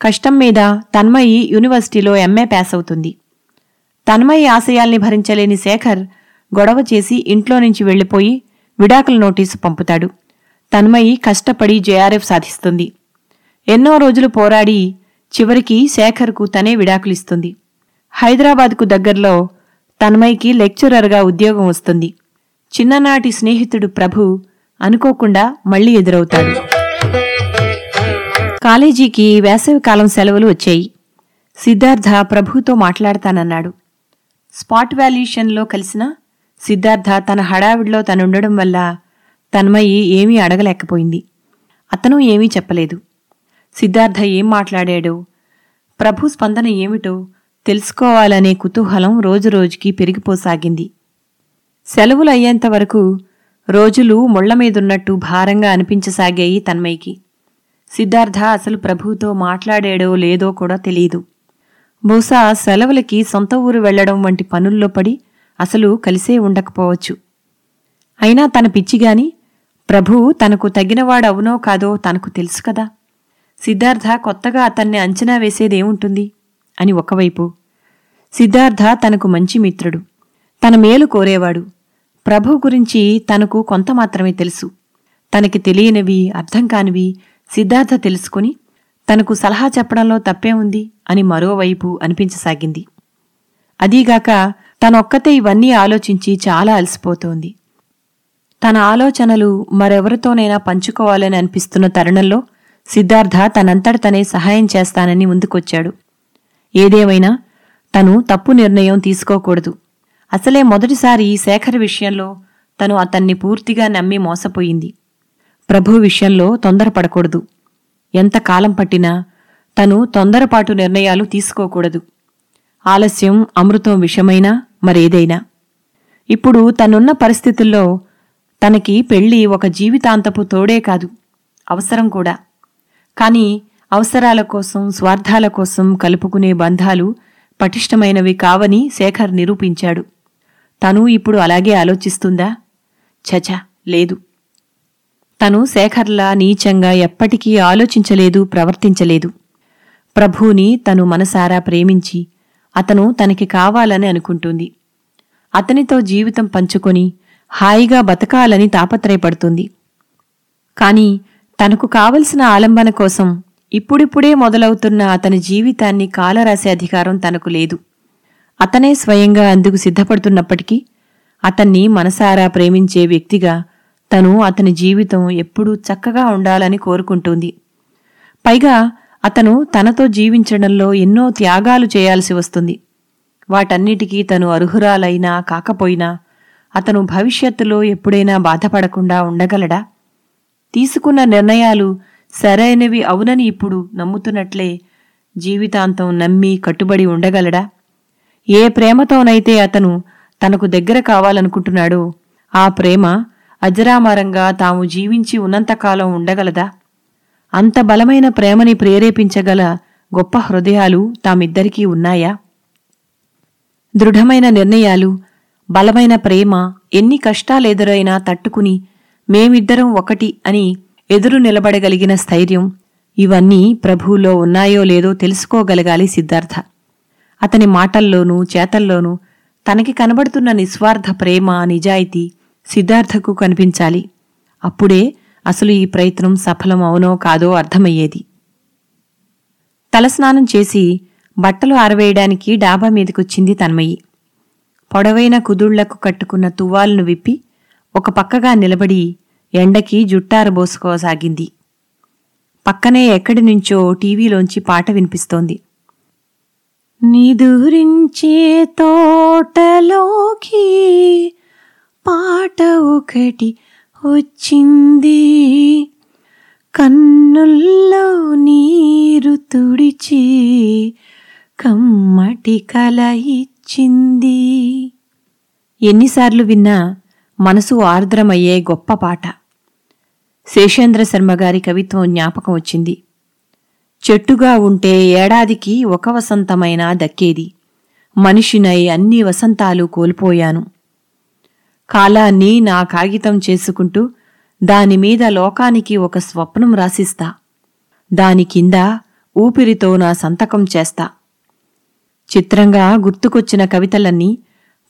కష్టం మీద తన్మయి యూనివర్సిటీలో ఎంఏ పాస్ అవుతుంది. తన్మయి ఆశయాల్ని భరించలేని శేఖర్ గొడవ చేసి ఇంట్లో నుంచి వెళ్ళిపోయి విడాకుల నోటీసు పంపుతాడు. తన్మయి కష్టపడి జేఆర్ఎఫ్ సాధిస్తుంది. ఎన్నో రోజులు పోరాడి చివరికి శేఖర్కు తనే విడాకులిస్తుంది హైదరాబాద్కు దగ్గరలో తన్మయికి లెక్చరర్గా ఉద్యోగం వస్తుంది. చిన్ననాటి స్నేహితుడు ప్రభు అనుకోకుండా మళ్ళీ ఎదురవుతాడు. కాలేజీకి వేసవికాలం సెలవులు వచ్చాయి. సిద్ధార్థ ప్రభుతో మాట్లాడతానన్నాడు. స్పాట్ వాల్యూషన్లో కలిసిన సిద్ధార్థ తన హడావిడిలో తనుండడం వల్ల తన్మయి ఏమీ అడగలేకపోయింది. అతను ఏమీ చెప్పలేదు. సిద్ధార్థ ఏం మాట్లాడాడో ప్రభు స్పందన ఏమిటో తెలుసుకోవాలనే కుతూహలం రోజురోజుకి పెరిగిపోసాగింది. సెలవులు అయ్యేంత వరకు రోజులు ముళ్ళ మీదున్నట్టు భారంగా అనిపించసాగాయి తన్మయ్యకి. సిద్ధార్థ అసలు ప్రభుతో మాట్లాడాడో లేదో కూడా తెలియదు బహుశా సెలవులకి సొంత ఊరు వెళ్ళడం వంటి పనుల్లో పడి అసలు కలిసే ఉండకపోవచ్చు. అయినా తన పిచ్చిగాని ప్రభు తనకు తగినవాడవునో కాదో తనకు తెలుసు కదా. సిద్ధార్థ కొత్తగా అతన్ని అంచనా వేసేదేముంటుంది? అని ఒకవైపు. సిద్ధార్థ తనకు మంచి మిత్రుడు. తన మేలు కోరేవాడు. ప్రభు గురించి తనకు కొంత మాత్రమే తెలుసు. తనకి తెలియనివి అర్థం కానివి సిద్ధార్థ తెలుసుకుని తనకు సలహా చెప్పడంలో తప్పే ఉంది అని మరోవైపు అనిపించసాగింది. అదీగాక తనొక్కతే ఇవన్నీ ఆలోచించి చాలా అలసిపోతోంది. తన ఆలోచనలు మరెవరితోనైనా పంచుకోవాలని అనిపిస్తున్న తరుణంలో సిద్ధార్థ తనంతట తనే సహాయం చేస్తానని ముందుకొచ్చాడు. ఏదేమైనా తను తప్పు నిర్ణయం తీసుకోకూడదు. అసలే మొదటిసారి శేఖర్ విషయంలో తను అతన్ని పూర్తిగా నమ్మి మోసపోయింది. ప్రభు విషయంలో తొందరపడకూడదు. ఎంత కాలం పట్టినా తను తొందరపాటు నిర్ణయాలు తీసుకోకూడదు. ఆలస్యం అమృతం విషమైనా మరేదైనా. ఇప్పుడు తనున్న పరిస్థితుల్లో తనకి పెళ్ళి ఒక జీవితాంతపు తోడే కాదు. అవసరం కూడా. కాని అవసరాల కోసం స్వార్థాల కోసం కలుపుకునే బంధాలు పటిష్టమైనవి కావని శేఖర్ నిరూపించాడు. తను ఇప్పుడు అలాగే ఆలోచిస్తుందా? చచ లేదు. తను శేఖర్లా నీచంగా ఎప్పటికీ ఆలోచించలేదు ప్రవర్తించలేదు. ప్రభువుని తను మనసారా ప్రేమించి అతను తనకి కావాలని అనుకుంటుంది. అతనితో జీవితం పంచుకొని హాయిగా బతకాలని తాపత్రయపడుతుంది. కాని తనకు కావలసిన ఆలంబన కోసం ఇప్పుడిప్పుడే మొదలవుతున్న అతని జీవితాన్ని కాలరాసే అధికారం తనకు లేదు. అతనే స్వయంగా అందుకు సిద్ధపడుతున్నప్పటికీ అతన్ని మనసారా ప్రేమించే వ్యక్తిగా తను అతని జీవితం ఎప్పుడూ చక్కగా ఉండాలని కోరుకుంటుంది. పైగా అతను తనతో జీవించడంలో ఎన్నో త్యాగాలు చేయాల్సి వస్తుంది. వాటన్నిటికీ తను అర్హురాలైనా కాకపోయినా అతను భవిష్యత్తులో ఎప్పుడైనా బాధపడకుండా ఉండగలడా? తీసుకున్న నిర్ణయాలు సరైనవి అవునని ఇప్పుడు నమ్ముతున్నట్లే జీవితాంతం నమ్మి కట్టుబడి ఉండగలడా? ఏ ప్రేమతోనైతే అతను తనకు దగ్గర కావాలనుకుంటున్నాడో ఆ ప్రేమ అజరామరంగా తాము జీవించి ఉన్నంతకాలం ఉండగలదా? అంత బలమైన ప్రేమని ప్రేరేపించగల గొప్ప హృదయాలు తామిద్దరికీ ఉన్నాయా? దృఢమైన నిర్ణయాలు బలమైన ప్రేమ ఎన్ని కష్టాలెదురైనా తట్టుకుని మేమిద్దరం ఒకటి అని ఎదురు నిలబడగలిగిన స్థైర్యం ఇవన్నీ ప్రభువులో ఉన్నాయో లేదో తెలుసుకోగలగాలి సిద్ధార్థ. అతని మాటల్లోనూ చేతల్లోనూ తనకి కనబడుతున్న నిస్వార్థ ప్రేమ నిజాయితీ సిద్ధార్థకు కనిపించాలి. అప్పుడే అసలు ఈ ప్రయత్నం సఫలం అవునో కాదో అర్థమయ్యేది. తలస్నానం చేసి బట్టలు ఆరవేయడానికి డాబా మీదకొచ్చింది తన్మయి. పొడవైన కుదుళ్ళకు కట్టుకున్న తువ్వాలను విప్పి ఒక పక్కగా నిలబడి ఎండకి జుట్టారబోసుకోసాగింది పక్కనే ఎక్కడి నుంచో టీవీలోంచి పాట వినిపిస్తోంది. నిదురించే తోటలోకి పాట ఒకటి వచ్చింది. కన్నుల్లో నీరు తుడిచి కమ్మటి కల ఇచ్చింది. ఎన్నిసార్లు విన్నా మనసు ఆర్ద్రమయ్యే గొప్ప పాట. శేషేంద్ర శర్మ గారి కవిత్వం జ్ఞాపకం వచ్చింది. చెట్టుగా ఉంటే ఏడాదికి ఒక వసంతమైనా దక్కేది. మనిషినై అన్ని వసంతాలు కోల్పోయాను. కాలాన్ని నా కాగితం చేసుకుంటూ దానిమీద లోకానికి ఒక స్వప్నం రాసిస్తా. దాని కింద ఊపిరితో నా సంతకం చేస్తా. చిత్రంగా గుర్తుకొచ్చిన కవితలన్నీ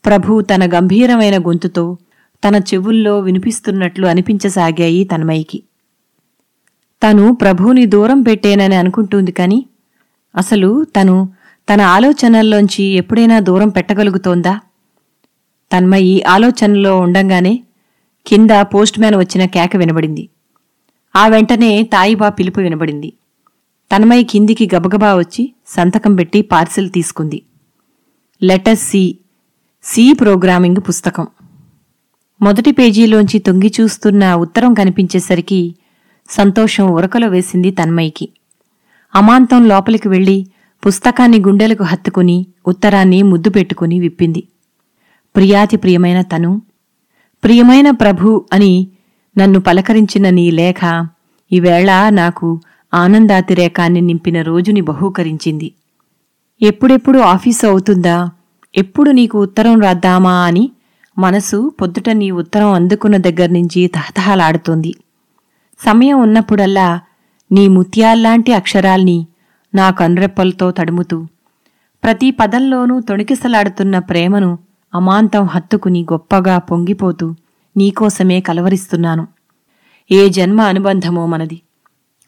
ప్రభు తన గంభీరమైన గొంతుతో తన చెవుల్లో వినిపిస్తున్నట్లు అనిపించసాగాయి తన్మయికి. తను ప్రభువుని దూరం పెట్టేనని అనుకుంటుంది కాని అసలు తను తన ఆలోచనల్లోంచి ఎప్పుడైనా దూరం పెట్టగలుగుతోందా? తన్మయి ఆలోచనలో ఉండంగానే కింద పోస్ట్ మ్యాన్ వచ్చిన కేక వినబడింది. ఆ వెంటనే తాయిబా పిలుపు వినబడింది. తన్మయి కిందికి గబగబా వచ్చి సంతకం పెట్టి పార్సిల్ తీసుకుంది. Letter C. సి ప్రోగ్రామింగ్ పుస్తకం. మొదటి పేజీలోంచి తొంగి చూస్తున్న ఉత్తరం కనిపించేసరికి సంతోషం ఉరకలో వేసింది తన్మయికి. అమాంతం లోపలికి వెళ్ళి పుస్తకాన్ని గుండెలకు హత్తుకుని ఉత్తరాన్ని ముద్దు పెట్టుకుని విప్పింది. ప్రియాతి ప్రియమైన తను ప్రియమైన ప్రభు అని నన్ను పలకరించిన నీ లేఖ ఈవేళ నాకు ఆనందాతిరేకాన్ని నింపిన రోజుని బహూకరించింది. ఎప్పుడెప్పుడు ఆఫీసు అవుతుందా? ఎప్పుడు నీకు ఉత్తరం రాద్దామా అని మనసు పొద్దుట నీ ఉత్తరం అందుకున్న దగ్గర్నుంచి తహతహలాడుతోంది. సమయం ఉన్నప్పుడల్లా నీ ముత్యాల్లాంటి అక్షరాల్ని నా కనురెప్పలతో తడుముతూ ప్రతి పదంలోనూ తొణికిసలాడుతున్న ప్రేమను అమాంతం హత్తుకుని గొప్పగా పొంగిపోతూ నీకోసమే కలవరిస్తున్నాను. ఏ జన్మ అనుబంధమో మనది.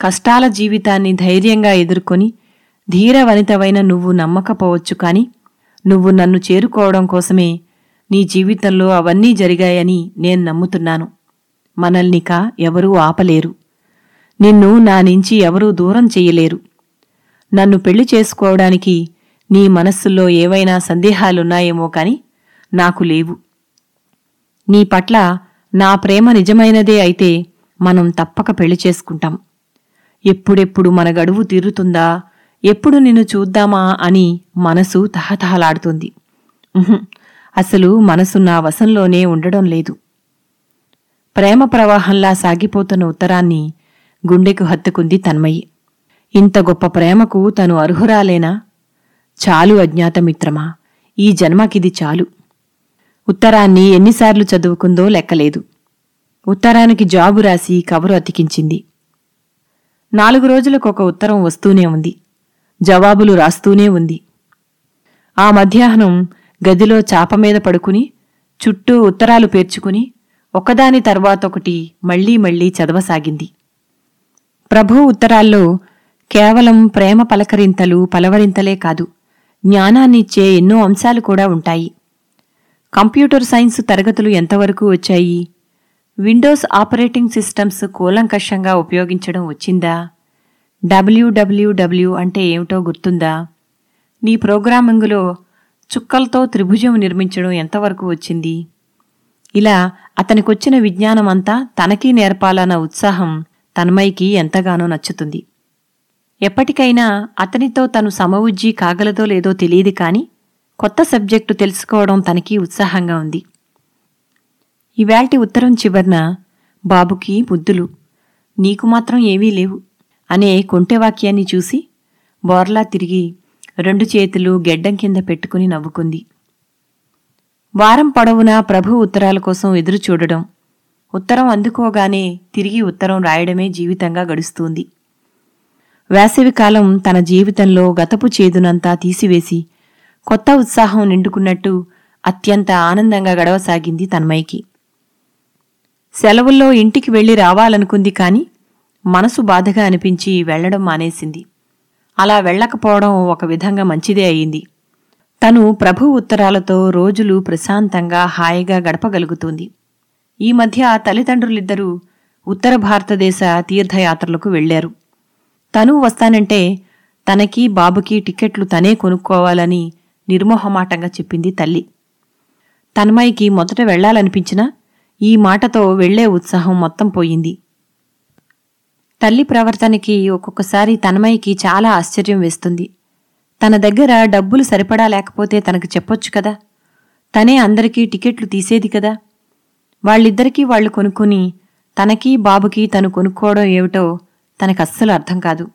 కష్టాల జీవితాన్ని ధైర్యంగా ఎదుర్కొని ధీరవనితవైన నువ్వు నమ్మకపోవచ్చు కాని నువ్వు నన్ను చేరుకోవడం కోసమే నీ జీవితంలో అవన్నీ జరిగాయని నేను నమ్ముతున్నాను. మనల్నిక ఎవరూ ఆపలేరు. నిన్ను నా నుంచి ఎవరూ దూరం చెయ్యలేరు. నన్ను పెళ్ళి చేసుకోవడానికి నీ మనస్సులో ఏవైనా సందేహాలున్నాయేమో కాని నాకు లేవు. నీ పట్ల నా ప్రేమ నిజమైనదే అయితే మనం తప్పక పెళ్ళి చేసుకుంటాం. ఎప్పుడెప్పుడు మన గడువు తీరుతుందా? ఎప్పుడు నిన్ను చూద్దామా? అని మనసు తహతహలాడుతుంది. అసలు మనసు నా వశంలోనే ఉండడం లేదు. ప్రేమ ప్రవాహంలా సాగిపోతున్న ఉత్తరాన్ని గుండెకు హత్తుకుంది తన్మయి. ఇంత గొప్ప ప్రేమకు తను అర్హురాలేనా? చాలు అజ్ఞాతమిత్రమా ఈ జన్మకిది చాలు. ఉత్తరాన్ని ఎన్నిసార్లు చదువుకుందో లెక్కలేదు. ఉత్తరానికి జాబు రాసి కవరు అతికించింది. నాలుగు రోజులకొక ఉత్తరం వస్తూనే ఉంది. జవాబులు రాస్తూనే ఉంది. ఆ మధ్యాహ్నం గదిలో చాప మీద పడుకుని చుట్టూ ఉత్తరాలు పేర్చుకుని ఒకదాని తర్వాతొకటి మళ్ళీ మళ్ళీ చదవసాగింది. ప్రభు ఉత్తరాల్లో కేవలం ప్రేమ పలకరింతలు పలవరింతలే కాదు జ్ఞానాన్నిచ్చే ఎన్నో అంశాలు కూడా ఉంటాయి. కంప్యూటర్ సైన్స్ తరగతులు ఎంతవరకు వచ్చాయి? విండోస్ ఆపరేటింగ్ సిస్టమ్స్ కూలంకషంగా ఉపయోగించడం వచ్చిందా? డబ్ల్యూడబ్ల్యూడబ్ల్యూ అంటే ఏమిటో గుర్తుందా? నీ ప్రోగ్రామింగులో చుక్కలతో త్రిభుజం నిర్మించడం ఎంతవరకు వచ్చింది? ఇలా అతనికొచ్చిన విజ్ఞానమంతా తనకీ నేర్పాలన్న ఉత్సాహం తన్మయికి ఎంతగానో నచ్చుతుంది. ఎప్పటికైనా అతనితో తను సమవుజ్జి కాగలదో లేదో తెలియదు కానీ కొత్త సబ్జెక్టు తెలుసుకోవడం తనకి ఉత్సాహంగా ఉంది. ఇవాల్టి ఉత్తరం చివరిన బాబుకి ముద్దులు నీకు మాత్రం ఏమీ లేవు అనే కొంటెవాక్యాన్ని చూసి బోర్లా తిరిగి రెండు చేతులు గెడ్డం కింద పెట్టుకుని నవ్వుకుంది. వారం పొడవునా ప్రభు ఉత్తరాల కోసం ఎదురు చూడడం ఉత్తరం అందుకోగానే తిరిగి ఉత్తరం రాయడమే జీవితంగా గడుస్తుంది. వేసవికాలం తన జీవితంలో గతపు చేదునంతా తీసివేసి కొత్త ఉత్సాహం నిండుకున్నట్టు అత్యంత ఆనందంగా గడవసాగింది తన్మయ్యకి. సెలవుల్లో ఇంటికి వెళ్ళి రావాలనుకుంది కాని మనసు బాధగా అనిపించి వెళ్ళడం మానేసింది. అలా వెళ్ళకపోవడం ఒక విధంగా మంచిదే అయింది. తను ప్రభు ఉత్తరాలతో రోజులు ప్రశాంతంగా హాయిగా గడపగలుగుతుంది. ఈ మధ్య తల్లిదండ్రులిద్దరూ ఉత్తర భారతదేశ తీర్థయాత్రలకు వెళ్ళారు తను వస్తానంటే తనకి బాబుకి టిక్కెట్లు తనే కొనుక్కోవాలని నిర్మోహమాటంగా చెప్పింది తల్లి. తన్మయ్యకి మొదట వెళ్ళాలనిపించినా ఈ మాటతో వెళ్ళే ఉత్సాహం మొత్తం పోయింది. తల్లి ప్రవర్తనకి ఒక్కొక్కసారి తన్మయ్యకి చాలా ఆశ్చర్యం వేస్తుంది. తన దగ్గర డబ్బులు సరిపడా లేకపోతే తనకు చెప్పొచ్చు కదా? తనే అందరికీ టికెట్లు తీసేది కదా? వాళ్ళిద్దరికీ వాళ్ళు కొనుక్కుని తనకి బాబుకి తను కొనుక్కోవడం ఏమిటో తనకు అస్సలు అర్థం కాదు.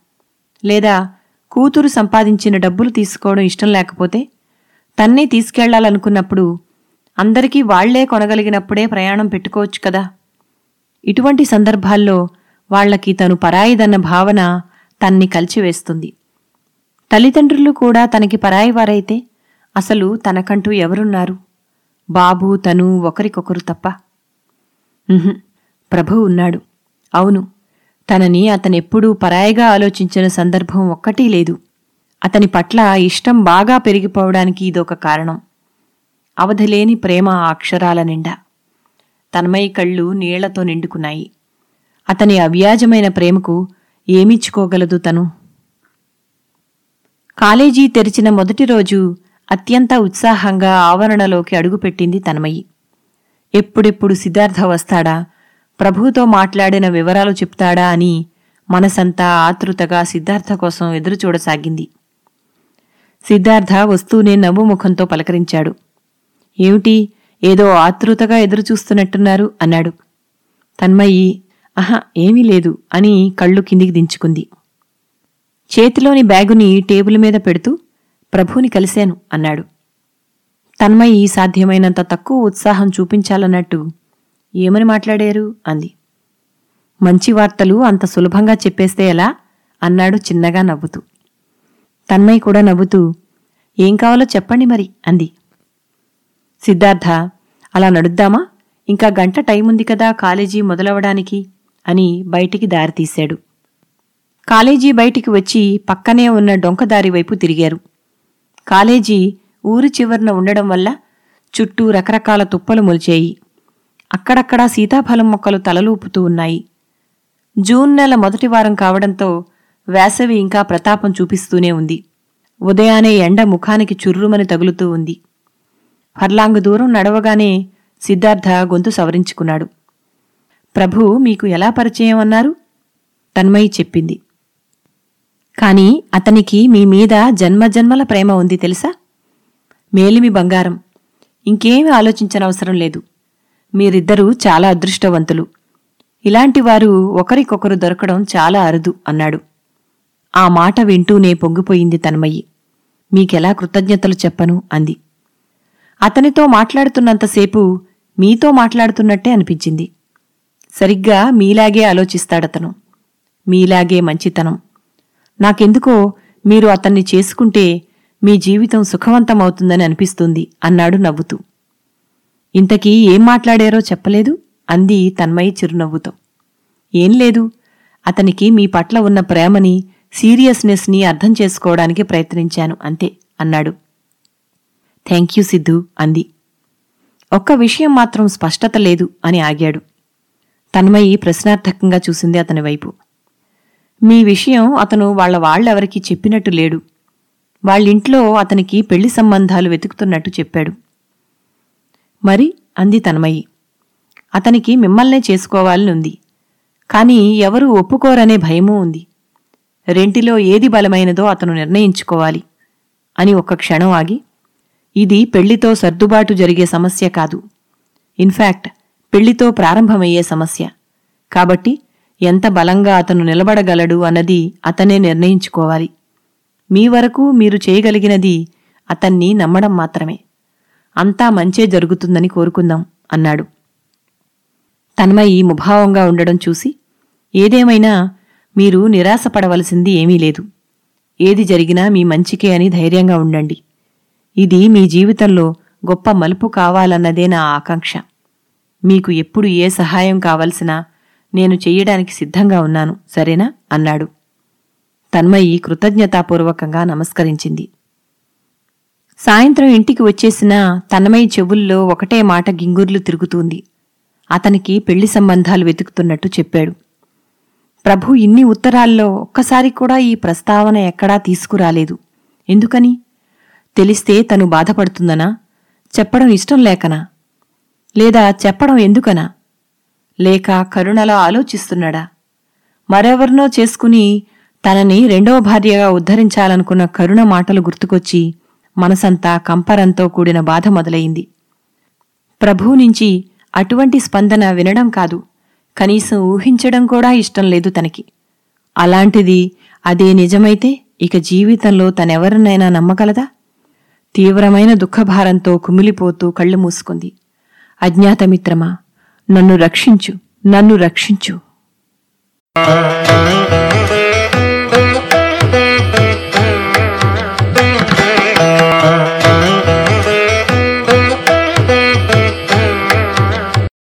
లేదా కూతురు సంపాదించిన డబ్బులు తీసుకోవడం ఇష్టం లేకపోతే తన్నే తీసుకెళ్ళాలనుకున్నప్పుడు అందరికీ వాళ్ళే కొనగలిగినప్పుడే ప్రయాణం పెట్టుకోవచ్చు కదా. ఇటువంటి సందర్భాల్లో వాళ్ళకి తను పరాయిదన్న భావన తన్ని కలిచివేస్తుంది. తల్లిదండ్రులు కూడా తనకి పరాయివారైతే అసలు తనకంటూ ఎవరున్నారు? బాబు తను ఒకరికొకరు తప్ప. ప్రభు ఉన్నాడు. అవును తనని అతనెప్పుడూ పరాయిగా ఆలోచించిన సందర్భం ఒక్కటీ లేదు. అతని పట్ల ఇష్టం బాగా పెరిగిపోవడానికి ఇదొక కారణం. అవధలేని ప్రేమ ఆ అక్షరాల నిండా. తన్మయి కళ్ళు నీళ్ళతో నిండుకున్నాయి. అతని అవ్యాజమైన ప్రేమకు ఏమిచ్చుకోగలదు తను? కాలేజీ తెరిచిన మొదటి రోజు అత్యంత ఉత్సాహంగా ఆవరణలోకి అడుగుపెట్టింది తన్మయి. ఎప్పుడెప్పుడు సిద్ధార్థ వస్తాడా? ప్రభుతో మాట్లాడిన వివరాలు చెప్తాడా అని మనసంతా ఆతృతగా సిద్ధార్థ కోసం ఎదురుచూడసాగింది. సిద్ధార్థ వస్తూనే నవ్వు ముఖంతో పలకరించాడు. ఏమిటి? ఏదో ఆతృతగా ఎదురుచూస్తున్నట్టున్నారు అన్నాడు. తన్మయి అహా ఏమీ లేదు అని కళ్ళు కిందికి దించుకుంది. చేతిలోని బ్యాగుని టేబుల్ మీద పెడుతూ ప్రభుని కలిశాను అన్నాడు. తన్మయి సాధ్యమైనంత తక్కువ ఉత్సాహం చూపించాలన్నట్టు ఏమని మాట్లాడారు? అంది. మంచి వార్తలు అంత సులభంగా చెప్పేస్తే ఎలా? అన్నాడు చిన్నగా నవ్వుతూ. తన్మయ్య కూడా నవ్వుతూ ఏం కావాలో చెప్పండి మరి అంది. సిద్ధార్థ అలా నడుద్దామా? ఇంకా గంట టైం ఉంది కదా కాలేజీ మొదలవడానికి అని బయటికి దారితీశాడు కాలేజీ బయటికి వచ్చి పక్కనే ఉన్న డొంకదారి వైపు తిరిగారు. కాలేజీ ఊరి చివరన ఉండడం వల్ల చుట్టూ రకరకాల తుప్పలు మొలిచాయి. అక్కడక్కడా సీతాఫలం మొక్కలు తలలూపుతూ ఉన్నాయి. జూన్ నెల మొదటి వారం కావడంతో వేసవి ఇంకా ప్రతాపం చూపిస్తూనే ఉంది. ఉదయానే ఎండ ముఖానికి చుర్రుమని తగులుతూ ఉంది. హర్లాంగ్ దూరం నడవగానే సిద్ధార్థ గొంతు సవరించుకున్నాడు. ప్రభు మీకు ఎలా పరిచయం అన్నారు? తన్మయి చెప్పింది. కాని అతనికి మీ మీద జన్మజన్మల ప్రేమ ఉంది తెలుసా? మేలిమి బంగారం. ఇంకేమీ ఆలోచించనవసరం లేదు. మీరిద్దరూ చాలా అదృష్టవంతులు. ఇలాంటి వారు ఒకరికొకరు దొరకడం చాలా అరుదు అన్నాడు. ఆ మాట వింటూనే పొంగిపోయింది తన్మయ్యి మీకెలా కృతజ్ఞతలు చెప్పను? అంది. అతనితో మాట్లాడుతున్నంతసేపు మీతో మాట్లాడుతున్నట్టే అనిపించింది. సరిగ్గా మీలాగే ఆలోచిస్తాడతను. మీలాగే మంచితనం. నాకెందుకో మీరు అతన్ని చేసుకుంటే మీ జీవితం సుఖవంతమవుతుందని అనిపిస్తుంది అన్నాడు నవ్వుతూ. ఇంతకీ ఏం మాట్లాడారో చెప్పలేదు? అంది తన్మయి చిరునవ్వుతో. ఏం లేదు. అతనికి మీ పట్ల ఉన్న ప్రేమని సీరియస్నెస్ని అర్థం చేసుకోవడానికి ప్రయత్నించాను అంతే అన్నాడు. థ్యాంక్ యూ సిద్ధు అంది. ఒక్క విషయం మాత్రం స్పష్టత లేదు అని ఆగాడు. తన్మయి ప్రశ్నార్థకంగా చూసింది అతని వైపు. మీ విషయం అతను వాళ్ళ వాళ్ళెవరికీ చెప్పినట్టు లేడు. వాళ్ళింట్లో అతనికి పెళ్ళి సంబంధాలు వెతుకుతున్నట్టు చెప్పాడు. మరి అంది తన్మయి అతనికి మిమ్మల్నే చేసుకోవాలని ఉంది కాని ఎవరూ ఒప్పుకోరనే భయమూ ఉంది. రెంటిలో ఏది బలమైనదో అతను నిర్ణయించుకోవాలి. అని ఒక్క క్షణం ఆగి ఇది పెళ్ళితో సర్దుబాటు జరిగే సమస్య కాదు. ఇన్ఫాక్ట్ పెళ్ళితో ప్రారంభమయ్యే సమస్య. కాబట్టి ఎంత బలంగా అతను నిలబడగలడు అన్నది అతనే నిర్ణయించుకోవాలి. మీ వరకు మీరు చేయగలిగినది అతన్ని నమ్మడం మాత్రమే. అంతా మంచే జరుగుతుందని కోరుకుందాం అన్నాడు. తన్మయి ముభావంగా ఉండడం చూసి ఏదేమైనా మీరు నిరాశపడవలసింది ఏమీ లేదు. ఏది జరిగినా మీ మంచికే అని ధైర్యంగా ఉండండి. ఇది మీ జీవితంలో గొప్ప మలుపు కావాలన్నదే నా ఆకాంక్ష. మీకు ఎప్పుడు ఏ సహాయం కావలసినా నేను చెయ్యడానికి సిద్ధంగా ఉన్నాను సరేనా? అన్నాడు. తన్మయి కృతజ్ఞతాపూర్వకంగా నమస్కరించింది. సాయంత్రం ఇంటికి వచ్చేసిన తన్మయి చెవుల్లో ఒకటే మాట గింగుర్లు తిరుగుతుంది. అతనికి పెళ్ళి సంబంధాలు వెతుకుతున్నట్టు చెప్పాడు. ప్రభు ఇన్ని ఉత్తరాల్లో ఒక్కసారి కూడా ఈ ప్రస్తావన ఎక్కడా తీసుకురాలేదు. ఎందుకని? తెలిస్తే తను బాధపడుతుందనా? చెప్పడం ఇష్టం లేకనా? లేదా చెప్పడం ఎందుకనా? లేక కరుణలా ఆలోచిస్తున్నాడా? మరెవరినో చేసుకుని తనని రెండవ భార్యగా ఉద్ధరించాలనుకున్న కరుణ మాటలు గుర్తుకొచ్చి మనసంతా కంపరంతో కూడిన బాధ మొదలయింది ప్రభువు నుంచి అటువంటి స్పందన వినడం కాదు. కనీసం ఊహించడం కూడా ఇష్టం లేదు తనకి. అలాంటిది అదే నిజమైతే ఇక జీవితంలో తనెవరినైనా నమ్మగలదా? తీవ్రమైన దుఃఖభారంతో కుమిలిపోతూ కళ్ళు మూసుకుంది. అజ్ఞాతమిత్రమా నన్ను రక్షించు నన్ను రక్షించు.